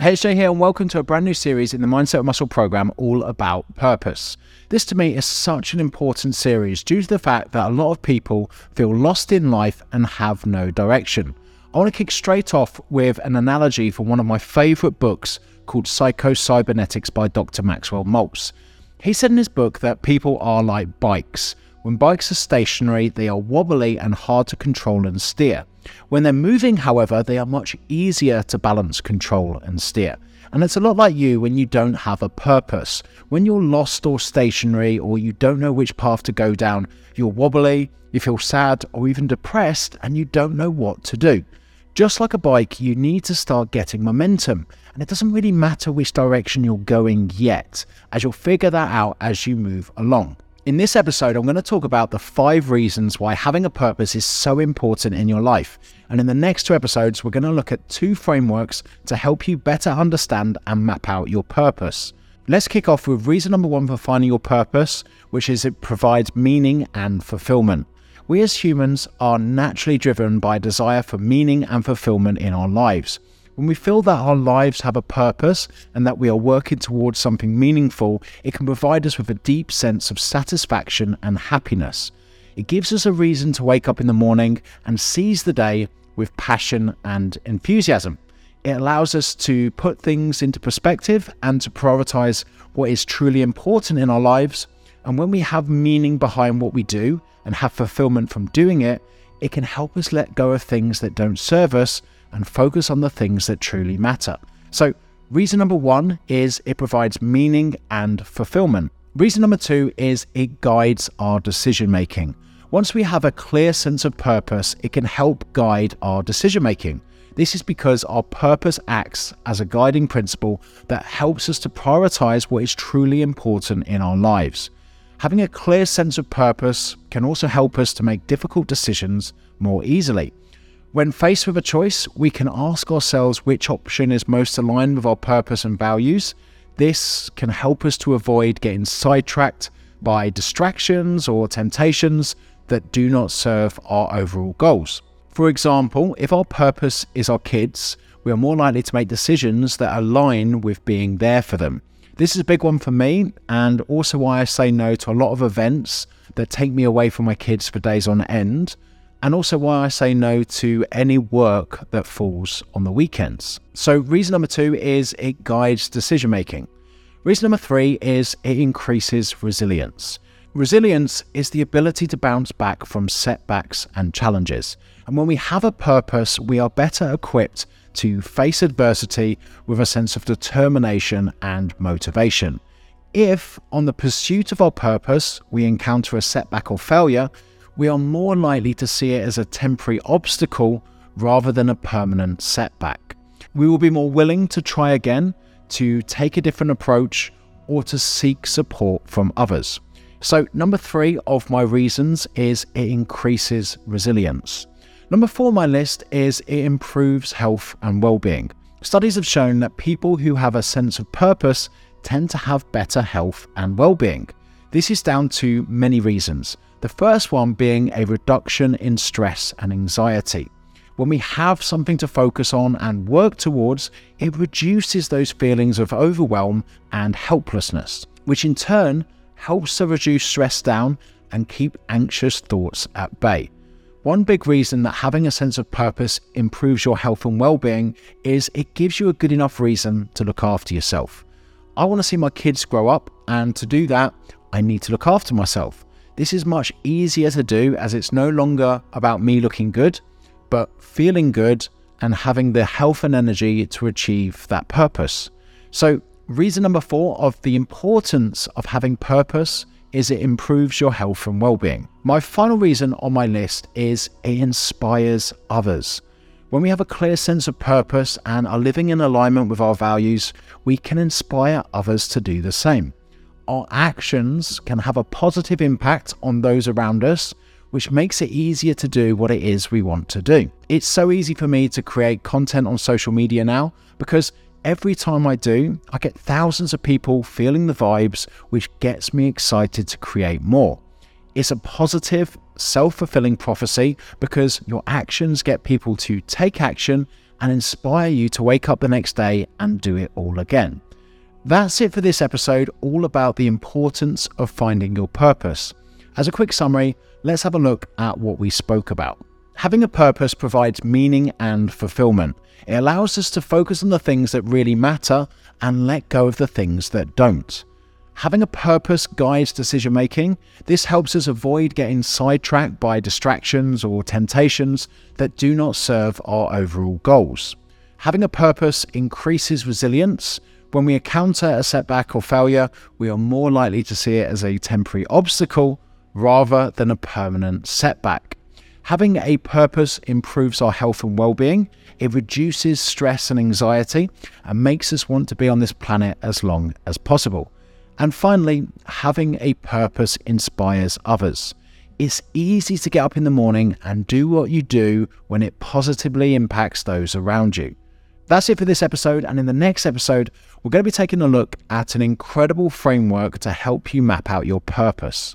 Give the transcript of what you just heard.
Hey, Jay here, and welcome to a brand new series in the Mindset Muscle program all about purpose. This to me is such an important series due to the fact that a lot of people feel lost in life and have no direction. I want to kick straight off with an analogy from one of my favorite books called Psycho Cybernetics by Dr. Maxwell Maltz. He said in his book that people are like bikes. When bikes are stationary, they are wobbly and hard to control and steer. When they're moving, however, they are much easier to balance, control, and steer. And it's a lot like you when you don't have a purpose. When you're lost or stationary, or you don't know which path to go down, you're wobbly, you feel sad, or even depressed, and you don't know what to do. Just like a bike, you need to start getting momentum. And it doesn't really matter which direction you're going yet, as you'll figure that out as you move along. In this episode, I'm going to talk about the five reasons why having a purpose is so important in your life. And in the next two episodes, we're going to look at two frameworks to help you better understand and map out your purpose. Let's kick off with reason number one for finding your purpose, which is it provides meaning and fulfillment. We as humans are naturally driven by a desire for meaning and fulfillment in our lives. When we feel that our lives have a purpose and that we are working towards something meaningful, it can provide us with a deep sense of satisfaction and happiness. It gives us a reason to wake up in the morning and seize the day with passion and enthusiasm. It allows us to put things into perspective and to prioritize what is truly important in our lives. And when we have meaning behind what we do and have fulfillment from doing it, it can help us let go of things that don't serve us and focus on the things that truly matter. So, reason number one is it provides meaning and fulfillment. Reason number two is it guides our decision making. Once we have a clear sense of purpose, it can help guide our decision making. This is because our purpose acts as a guiding principle that helps us to prioritize what is truly important in our lives. Having a clear sense of purpose can also help us to make difficult decisions more easily. When faced with a choice, we can ask ourselves which option is most aligned with our purpose and values. This can help us to avoid getting sidetracked by distractions or temptations that do not serve our overall goals. For example, if our purpose is our kids, we are more likely to make decisions that align with being there for them. This is a big one for me, and also why I say no to a lot of events that take me away from my kids for days on end and also why I say no to any work that falls on the weekends. So, reason number two is it guides decision making. Reason number three is it increases resilience. Resilience is the ability to bounce back from setbacks and challenges. And when we have a purpose, we are better equipped to face adversity with a sense of determination and motivation. If, on the pursuit of our purpose, we encounter a setback or failure, we are more likely to see it as a temporary obstacle rather than a permanent setback. We will be more willing to try again, to take a different approach, or to seek support from others. So, number three of my reasons is it increases resilience. Number four on my list is it improves health and well being. Studies have shown that people who have a sense of purpose tend to have better health and well being. This is down to many reasons. The first one being a reduction in stress and anxiety. When we have something to focus on and work towards, it reduces those feelings of overwhelm and helplessness, which in turn helps to reduce stress down and keep anxious thoughts at bay. One big reason that having a sense of purpose improves your health and well being is it gives you a good enough reason to look after yourself. I want to see my kids grow up, and to do that, I need to look after myself. This is much easier to do as it's no longer about me looking good, but feeling good and having the health and energy to achieve that purpose. So, reason number four of the importance of having purpose is it improves your health and well being. My final reason on my list is it inspires others. When we have a clear sense of purpose and are living in alignment with our values, we can inspire others to do the same our actions can have a positive impact on those around us, which makes it easier to do what it is we want to do. It's so easy for me to create content on social media now because every time I do, I get thousands of people feeling the vibes, which gets me excited to create more. It's a positive, self fulfilling prophecy because your actions get people to take action and inspire you to wake up the next day and do it all again. That's it for this episode, all about the importance of finding your purpose. As a quick summary, let's have a look at what we spoke about. Having a purpose provides meaning and fulfillment. It allows us to focus on the things that really matter and let go of the things that don't. Having a purpose guides decision making. This helps us avoid getting sidetracked by distractions or temptations that do not serve our overall goals. Having a purpose increases resilience. When we encounter a setback or failure, we are more likely to see it as a temporary obstacle rather than a permanent setback. Having a purpose improves our health and well being. It reduces stress and anxiety and makes us want to be on this planet as long as possible. And finally, having a purpose inspires others. It's easy to get up in the morning and do what you do when it positively impacts those around you. That's it for this episode. And in the next episode, we're going to be taking a look at an incredible framework to help you map out your purpose.